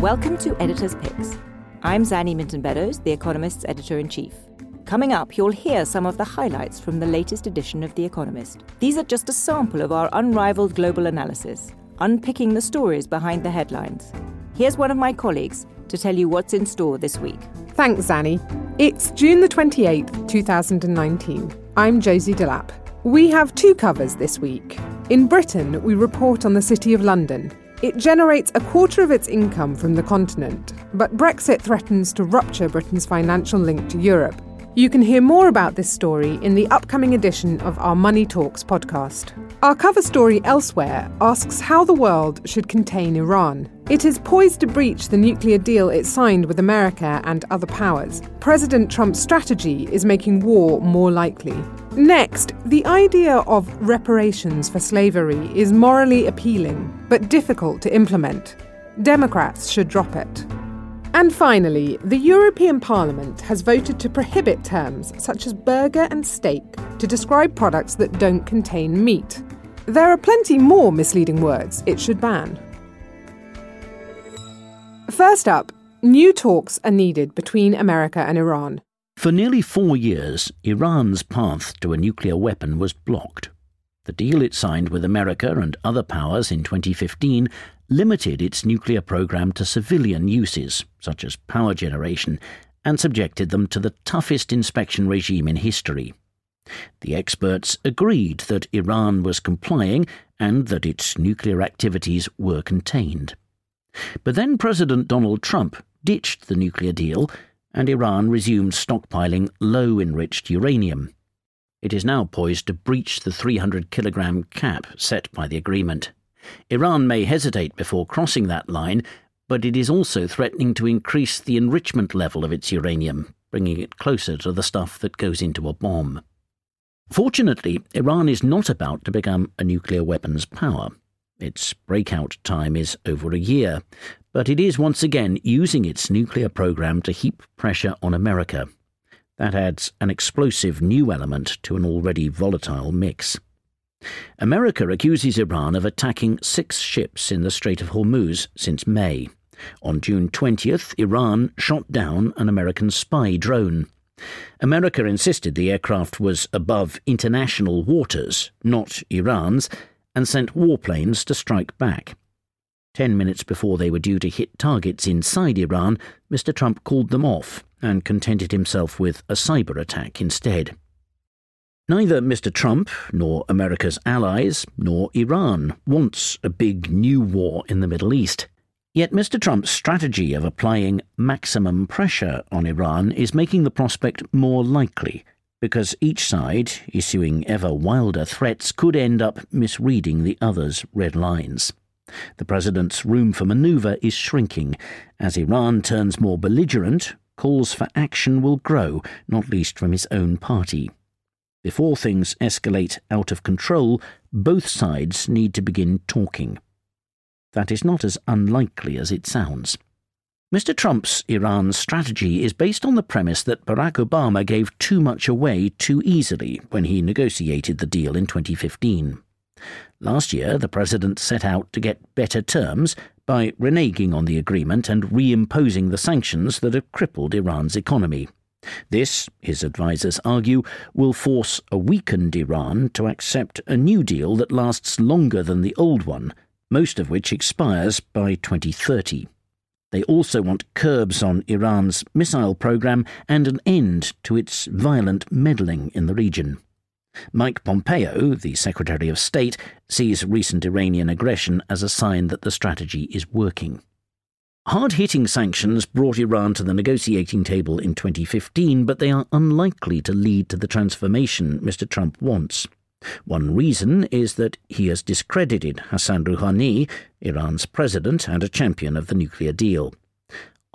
Welcome to Editor's Picks. I'm Zanny Minton Beddoes, The Economist's editor in chief. Coming up, you'll hear some of the highlights from the latest edition of The Economist. These are just a sample of our unrivaled global analysis, unpicking the stories behind the headlines. Here's one of my colleagues to tell you what's in store this week. Thanks, Zanny. It's June the 28th, 2019. I'm Josie Delap. We have two covers this week. In Britain, we report on the City of London, it generates a quarter of its income from the continent, but Brexit threatens to rupture Britain's financial link to Europe. You can hear more about this story in the upcoming edition of our Money Talks podcast. Our cover story elsewhere asks how the world should contain Iran. It is poised to breach the nuclear deal it signed with America and other powers. President Trump's strategy is making war more likely. Next, the idea of reparations for slavery is morally appealing, but difficult to implement. Democrats should drop it. And finally, the European Parliament has voted to prohibit terms such as burger and steak to describe products that don't contain meat. There are plenty more misleading words it should ban. First up, new talks are needed between America and Iran. For nearly four years, Iran's path to a nuclear weapon was blocked. The deal it signed with America and other powers in 2015 limited its nuclear program to civilian uses, such as power generation, and subjected them to the toughest inspection regime in history. The experts agreed that Iran was complying and that its nuclear activities were contained. But then President Donald Trump ditched the nuclear deal, and Iran resumed stockpiling low enriched uranium. It is now poised to breach the 300 kilogram cap set by the agreement. Iran may hesitate before crossing that line, but it is also threatening to increase the enrichment level of its uranium, bringing it closer to the stuff that goes into a bomb. Fortunately, Iran is not about to become a nuclear weapons power. Its breakout time is over a year, but it is once again using its nuclear program to heap pressure on America. That adds an explosive new element to an already volatile mix. America accuses Iran of attacking six ships in the Strait of Hormuz since May. On June 20th, Iran shot down an American spy drone. America insisted the aircraft was above international waters, not Iran's, and sent warplanes to strike back. Ten minutes before they were due to hit targets inside Iran, Mr. Trump called them off and contented himself with a cyber attack instead. Neither Mr. Trump, nor America's allies, nor Iran wants a big new war in the Middle East. Yet Mr. Trump's strategy of applying maximum pressure on Iran is making the prospect more likely, because each side, issuing ever wilder threats, could end up misreading the other's red lines. The president's room for maneuver is shrinking. As Iran turns more belligerent, calls for action will grow, not least from his own party. Before things escalate out of control, both sides need to begin talking. That is not as unlikely as it sounds. Mr. Trump's Iran strategy is based on the premise that Barack Obama gave too much away too easily when he negotiated the deal in 2015. Last year, the president set out to get better terms by reneging on the agreement and reimposing the sanctions that have crippled Iran's economy. This, his advisers argue, will force a weakened Iran to accept a new deal that lasts longer than the old one, most of which expires by 2030. They also want curbs on Iran's missile program and an end to its violent meddling in the region. Mike Pompeo, the Secretary of State, sees recent Iranian aggression as a sign that the strategy is working. Hard hitting sanctions brought Iran to the negotiating table in 2015, but they are unlikely to lead to the transformation Mr. Trump wants. One reason is that he has discredited Hassan Rouhani, Iran's president and a champion of the nuclear deal.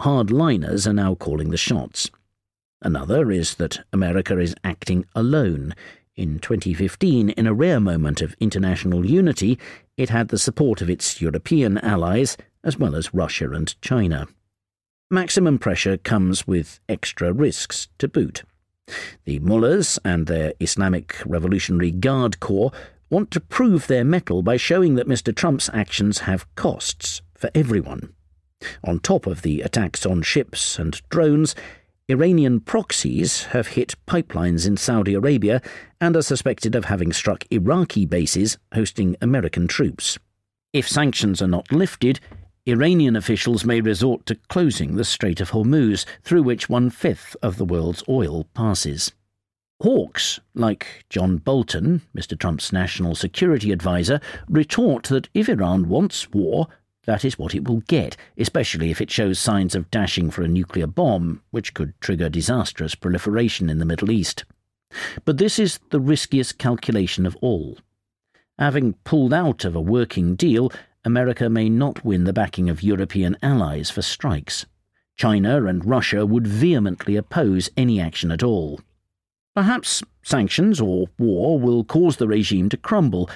Hardliners are now calling the shots. Another is that America is acting alone. In 2015, in a rare moment of international unity, it had the support of its European allies, as well as Russia and China. Maximum pressure comes with extra risks to boot. The mullahs and their Islamic Revolutionary Guard Corps want to prove their mettle by showing that Mr. Trump's actions have costs for everyone. On top of the attacks on ships and drones, Iranian proxies have hit pipelines in Saudi Arabia and are suspected of having struck Iraqi bases hosting American troops. If sanctions are not lifted, Iranian officials may resort to closing the Strait of Hormuz, through which one fifth of the world's oil passes. Hawks, like John Bolton, Mr. Trump's national security adviser, retort that if Iran wants war, that is what it will get, especially if it shows signs of dashing for a nuclear bomb, which could trigger disastrous proliferation in the Middle East. But this is the riskiest calculation of all. Having pulled out of a working deal, America may not win the backing of European allies for strikes. China and Russia would vehemently oppose any action at all. Perhaps sanctions or war will cause the regime to crumble,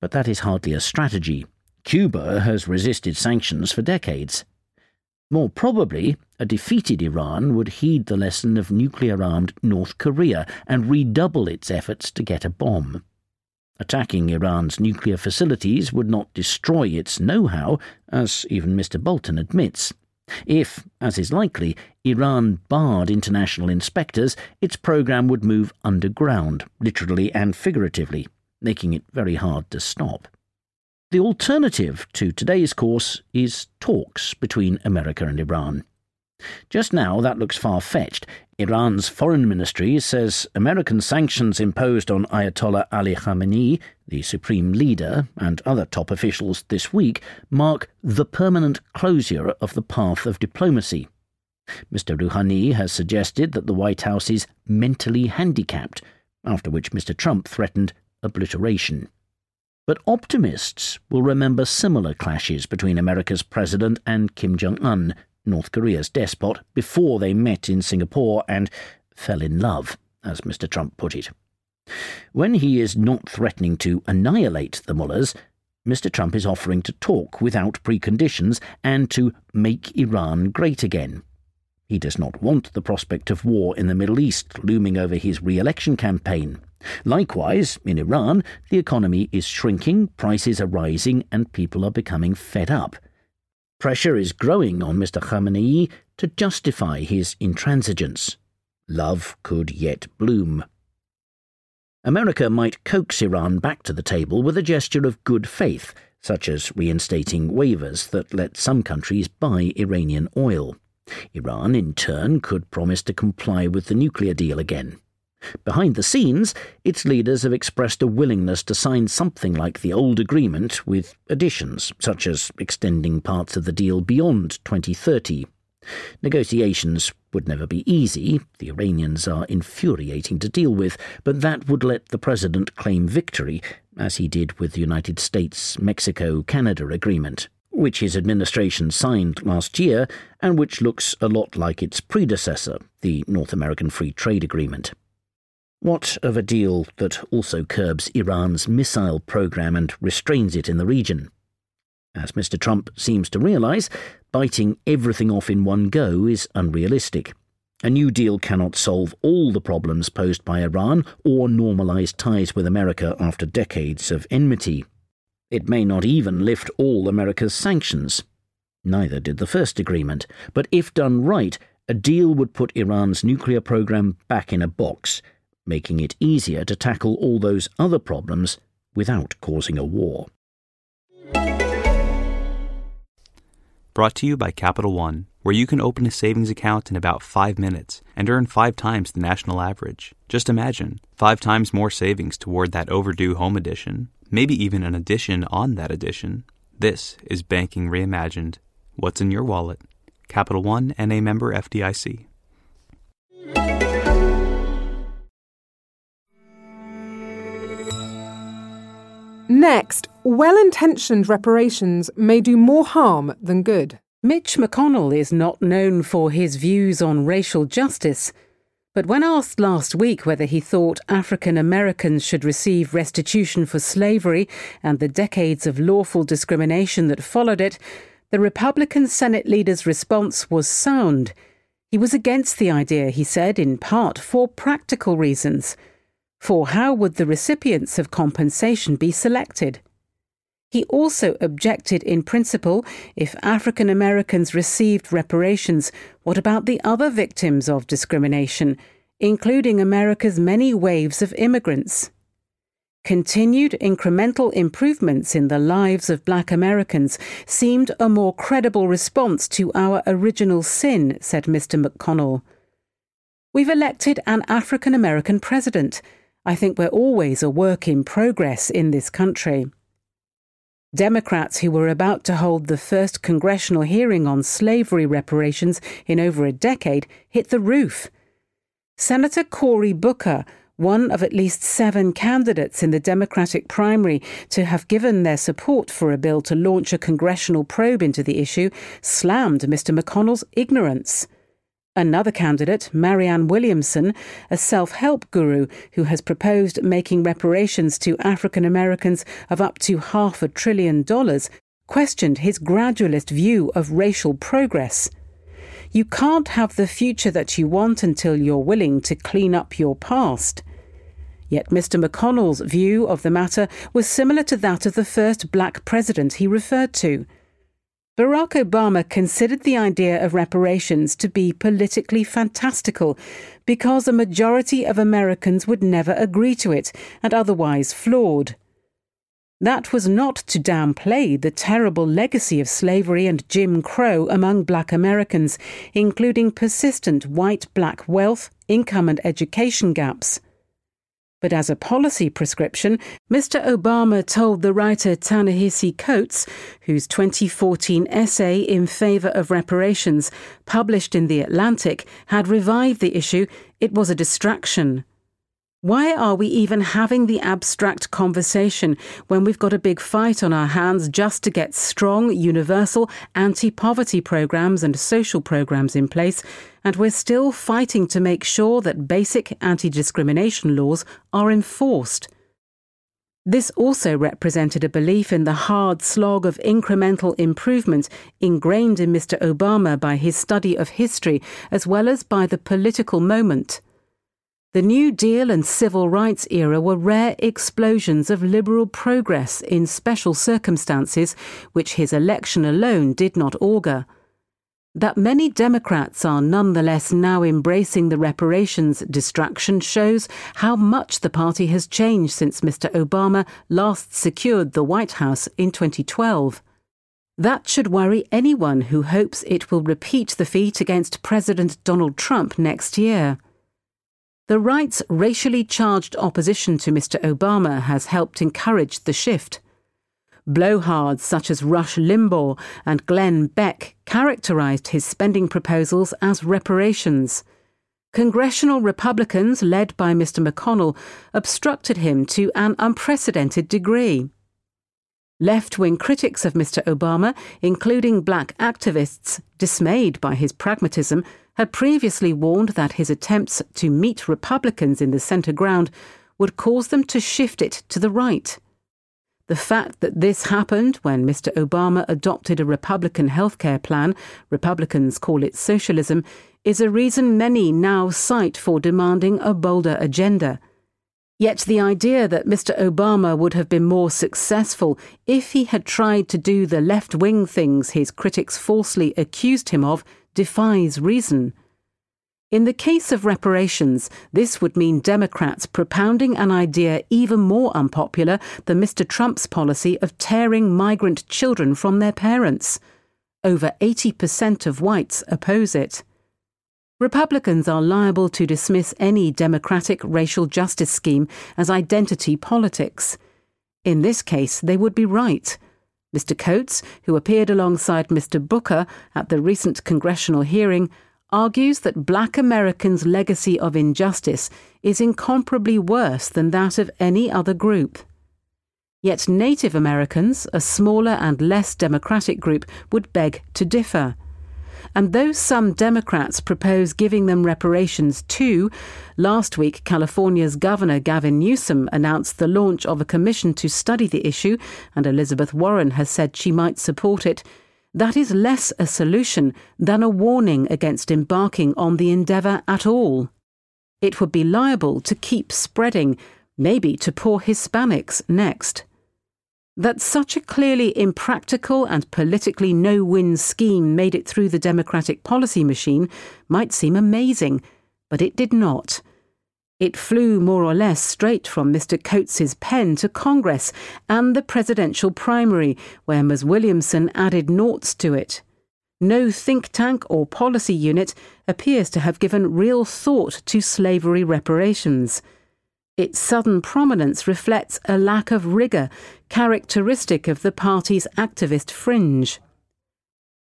but that is hardly a strategy. Cuba has resisted sanctions for decades. More probably, a defeated Iran would heed the lesson of nuclear armed North Korea and redouble its efforts to get a bomb. Attacking Iran's nuclear facilities would not destroy its know how, as even Mr. Bolton admits. If, as is likely, Iran barred international inspectors, its program would move underground, literally and figuratively, making it very hard to stop. The alternative to today's course is talks between America and Iran. Just now, that looks far fetched. Iran's foreign ministry says American sanctions imposed on Ayatollah Ali Khamenei, the supreme leader, and other top officials this week mark the permanent closure of the path of diplomacy. Mr. Rouhani has suggested that the White House is mentally handicapped, after which Mr. Trump threatened obliteration. But optimists will remember similar clashes between America's president and Kim Jong un North Korea's despot, before they met in Singapore and fell in love, as Mr. Trump put it. When he is not threatening to annihilate the mullahs, Mr. Trump is offering to talk without preconditions and to make Iran great again. He does not want the prospect of war in the Middle East looming over his re election campaign. Likewise, in Iran, the economy is shrinking, prices are rising, and people are becoming fed up. Pressure is growing on Mr. Khamenei to justify his intransigence. Love could yet bloom. America might coax Iran back to the table with a gesture of good faith, such as reinstating waivers that let some countries buy Iranian oil. Iran, in turn, could promise to comply with the nuclear deal again. Behind the scenes, its leaders have expressed a willingness to sign something like the old agreement with additions, such as extending parts of the deal beyond 2030. Negotiations would never be easy, the Iranians are infuriating to deal with, but that would let the president claim victory, as he did with the United States Mexico Canada agreement, which his administration signed last year and which looks a lot like its predecessor, the North American Free Trade Agreement. What of a deal that also curbs Iran's missile program and restrains it in the region? As Mr. Trump seems to realise, biting everything off in one go is unrealistic. A new deal cannot solve all the problems posed by Iran or normalise ties with America after decades of enmity. It may not even lift all America's sanctions. Neither did the first agreement, but if done right, a deal would put Iran's nuclear program back in a box making it easier to tackle all those other problems without causing a war. Brought to you by Capital One, where you can open a savings account in about five minutes and earn five times the national average. Just imagine five times more savings toward that overdue home edition, maybe even an addition on that addition. This is Banking Reimagined. What's in your wallet? Capital One and a member FDIC. Next, well intentioned reparations may do more harm than good. Mitch McConnell is not known for his views on racial justice. But when asked last week whether he thought African Americans should receive restitution for slavery and the decades of lawful discrimination that followed it, the Republican Senate leader's response was sound. He was against the idea, he said, in part for practical reasons. For how would the recipients of compensation be selected? He also objected in principle if African Americans received reparations, what about the other victims of discrimination, including America's many waves of immigrants? Continued incremental improvements in the lives of black Americans seemed a more credible response to our original sin, said Mr. McConnell. We've elected an African American president. I think we're always a work in progress in this country. Democrats who were about to hold the first congressional hearing on slavery reparations in over a decade hit the roof. Senator Cory Booker, one of at least seven candidates in the Democratic primary to have given their support for a bill to launch a congressional probe into the issue, slammed Mr. McConnell's ignorance. Another candidate, Marianne Williamson, a self help guru who has proposed making reparations to African Americans of up to half a trillion dollars, questioned his gradualist view of racial progress. You can't have the future that you want until you're willing to clean up your past. Yet Mr. McConnell's view of the matter was similar to that of the first black president he referred to. Barack Obama considered the idea of reparations to be politically fantastical because a majority of Americans would never agree to it and otherwise flawed. That was not to downplay the terrible legacy of slavery and Jim Crow among black Americans, including persistent white black wealth, income, and education gaps. But as a policy prescription, Mr. Obama told the writer Ta-Nehisi Coates, whose 2014 essay in favour of reparations, published in The Atlantic, had revived the issue, it was a distraction. Why are we even having the abstract conversation when we've got a big fight on our hands just to get strong, universal anti poverty programs and social programs in place, and we're still fighting to make sure that basic anti discrimination laws are enforced? This also represented a belief in the hard slog of incremental improvement ingrained in Mr. Obama by his study of history as well as by the political moment. The New Deal and civil rights era were rare explosions of liberal progress in special circumstances which his election alone did not augur. That many Democrats are nonetheless now embracing the reparations distraction shows how much the party has changed since Mr. Obama last secured the White House in 2012. That should worry anyone who hopes it will repeat the feat against President Donald Trump next year. The right's racially charged opposition to Mr. Obama has helped encourage the shift. Blowhards such as Rush Limbaugh and Glenn Beck characterized his spending proposals as reparations. Congressional Republicans, led by Mr. McConnell, obstructed him to an unprecedented degree. Left wing critics of Mr. Obama, including black activists dismayed by his pragmatism, had previously warned that his attempts to meet Republicans in the centre ground would cause them to shift it to the right. The fact that this happened when Mr. Obama adopted a Republican healthcare plan, Republicans call it socialism, is a reason many now cite for demanding a bolder agenda. Yet the idea that Mr. Obama would have been more successful if he had tried to do the left wing things his critics falsely accused him of defies reason. In the case of reparations, this would mean Democrats propounding an idea even more unpopular than Mr. Trump's policy of tearing migrant children from their parents. Over 80% of whites oppose it. Republicans are liable to dismiss any Democratic racial justice scheme as identity politics. In this case, they would be right. Mr. Coates, who appeared alongside Mr. Booker at the recent congressional hearing, argues that black Americans' legacy of injustice is incomparably worse than that of any other group. Yet Native Americans, a smaller and less democratic group, would beg to differ. And though some Democrats propose giving them reparations too, last week California's Governor Gavin Newsom announced the launch of a commission to study the issue, and Elizabeth Warren has said she might support it. That is less a solution than a warning against embarking on the endeavour at all. It would be liable to keep spreading, maybe to poor Hispanics next. That such a clearly impractical and politically no win scheme made it through the Democratic policy machine might seem amazing, but it did not. It flew more or less straight from Mr. Coates's pen to Congress and the presidential primary, where Ms. Williamson added noughts to it. No think tank or policy unit appears to have given real thought to slavery reparations. Its sudden prominence reflects a lack of rigour characteristic of the party's activist fringe.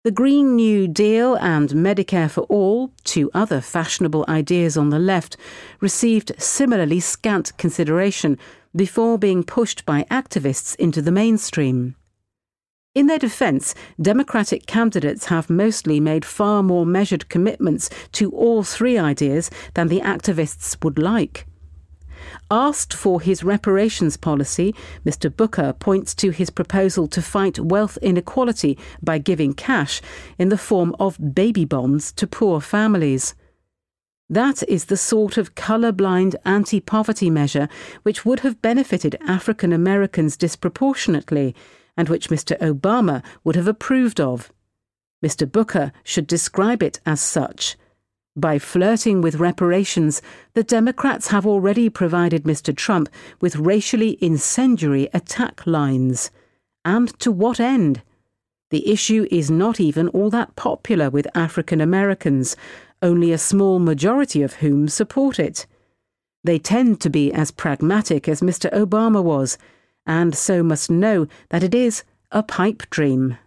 The Green New Deal and Medicare for All, two other fashionable ideas on the left, received similarly scant consideration before being pushed by activists into the mainstream. In their defence, Democratic candidates have mostly made far more measured commitments to all three ideas than the activists would like. Asked for his reparations policy, Mr. Booker points to his proposal to fight wealth inequality by giving cash in the form of baby bonds to poor families. That is the sort of colour-blind anti-poverty measure which would have benefited African Americans disproportionately and which Mr. Obama would have approved of. Mr. Booker should describe it as such by flirting with reparations, the Democrats have already provided Mr. Trump with racially incendiary attack lines. And to what end? The issue is not even all that popular with African Americans, only a small majority of whom support it. They tend to be as pragmatic as Mr. Obama was, and so must know that it is a pipe dream.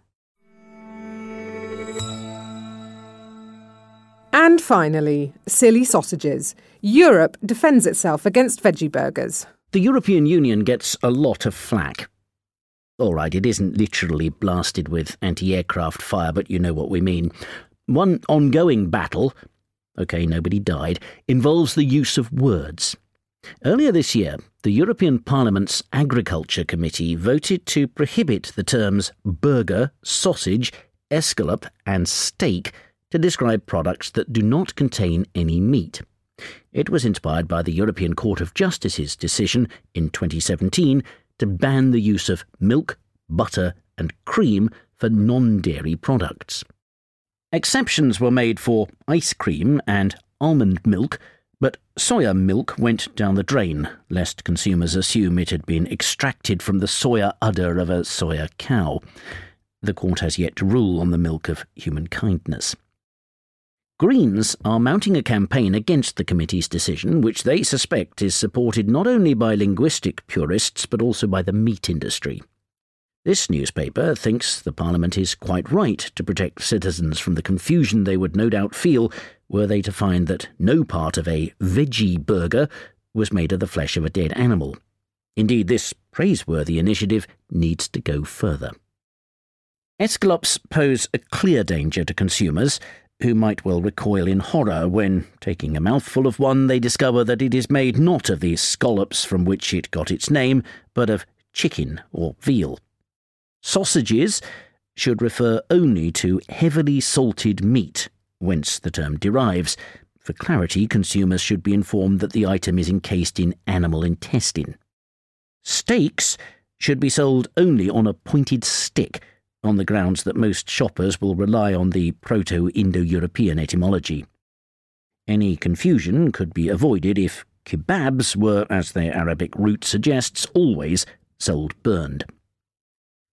And finally, silly sausages. Europe defends itself against veggie burgers. The European Union gets a lot of flack. All right, it isn't literally blasted with anti aircraft fire, but you know what we mean. One ongoing battle, OK, nobody died, involves the use of words. Earlier this year, the European Parliament's Agriculture Committee voted to prohibit the terms burger, sausage, escalope, and steak to describe products that do not contain any meat. It was inspired by the European Court of Justice's decision in 2017 to ban the use of milk, butter, and cream for non dairy products. Exceptions were made for ice cream and almond milk, but soya milk went down the drain, lest consumers assume it had been extracted from the soya udder of a soya cow. The court has yet to rule on the milk of human kindness. Greens are mounting a campaign against the committee's decision, which they suspect is supported not only by linguistic purists but also by the meat industry. This newspaper thinks the Parliament is quite right to protect citizens from the confusion they would no doubt feel were they to find that no part of a veggie burger was made of the flesh of a dead animal. Indeed, this praiseworthy initiative needs to go further. Escalopes pose a clear danger to consumers who might well recoil in horror when, taking a mouthful of one, they discover that it is made not of the scallops from which it got its name, but of chicken or veal. Sausages should refer only to heavily salted meat, whence the term derives. For clarity, consumers should be informed that the item is encased in animal intestine. Steaks should be sold only on a pointed stick on the grounds that most shoppers will rely on the Proto Indo European etymology. Any confusion could be avoided if kebabs were, as their Arabic root suggests, always sold burned.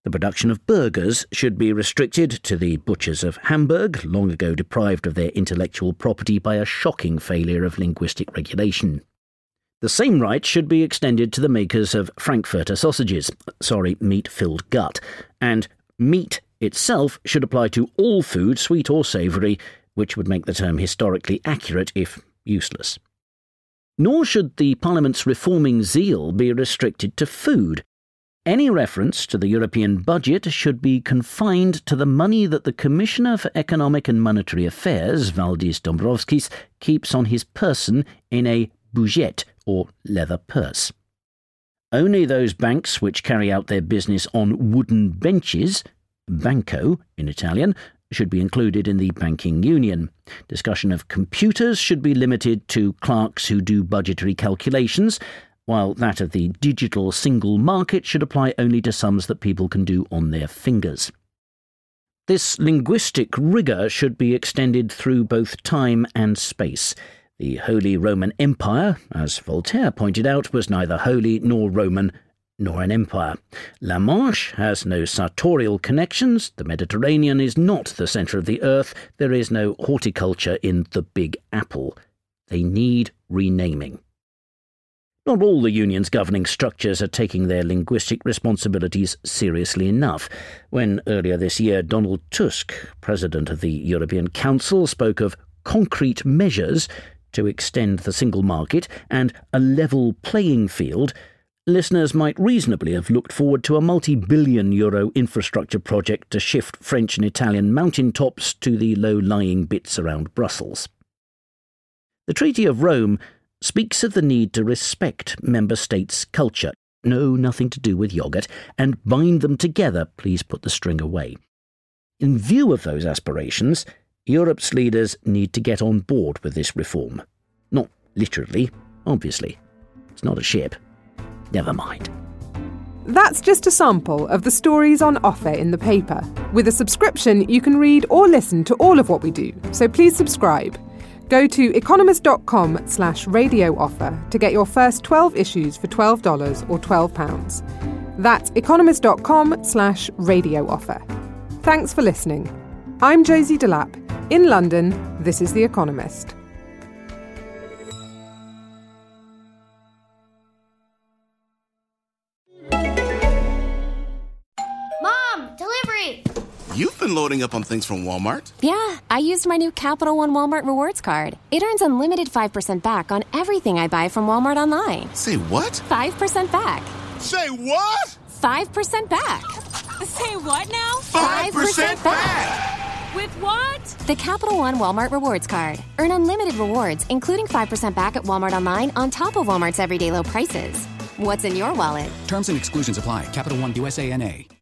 The production of burgers should be restricted to the butchers of Hamburg, long ago deprived of their intellectual property by a shocking failure of linguistic regulation. The same right should be extended to the makers of Frankfurter sausages, sorry, meat filled gut, and Meat itself should apply to all food, sweet or savoury, which would make the term historically accurate if useless. Nor should the Parliament's reforming zeal be restricted to food. Any reference to the European budget should be confined to the money that the Commissioner for Economic and Monetary Affairs, Valdis Dombrovskis, keeps on his person in a bouget or leather purse. Only those banks which carry out their business on wooden benches, banco in Italian, should be included in the banking union. Discussion of computers should be limited to clerks who do budgetary calculations while that of the digital single market should apply only to sums that people can do on their fingers. This linguistic rigour should be extended through both time and space. The Holy Roman Empire, as Voltaire pointed out, was neither holy nor Roman nor an empire. La Manche has no sartorial connections. The Mediterranean is not the centre of the earth. There is no horticulture in the Big Apple. They need renaming. Not all the union's governing structures are taking their linguistic responsibilities seriously enough. When earlier this year Donald Tusk, president of the European Council, spoke of concrete measures to extend the single market and a level playing field, listeners might reasonably have looked forward to a multi billion euro infrastructure project to shift French and Italian mountain tops to the low lying bits around Brussels. The Treaty of Rome speaks of the need to respect member states' culture, no, nothing to do with yoghurt, and bind them together, please put the string away. In view of those aspirations, Europe's leaders need to get on board with this reform. Not literally, obviously. It's not a ship. Never mind. That's just a sample of the stories on offer in the paper. With a subscription, you can read or listen to all of what we do, so please subscribe. Go to economist.com slash radio offer to get your first 12 issues for $12 or £12. That's economist.com slash radio offer. Thanks for listening. I'm Josie Delap. In London, this is The Economist. Mom, delivery! You've been loading up on things from Walmart. Yeah, I used my new Capital One Walmart Rewards card. It earns unlimited 5% back on everything I buy from Walmart online. Say what? 5% back. Say what? 5% back. Say what now? 5%, 5% back. back. With what? The Capital One Walmart Rewards card. Earn unlimited rewards, including 5% back at Walmart online on top of Walmart's everyday low prices. What's in your wallet? Terms and exclusions apply. Capital One USA NA.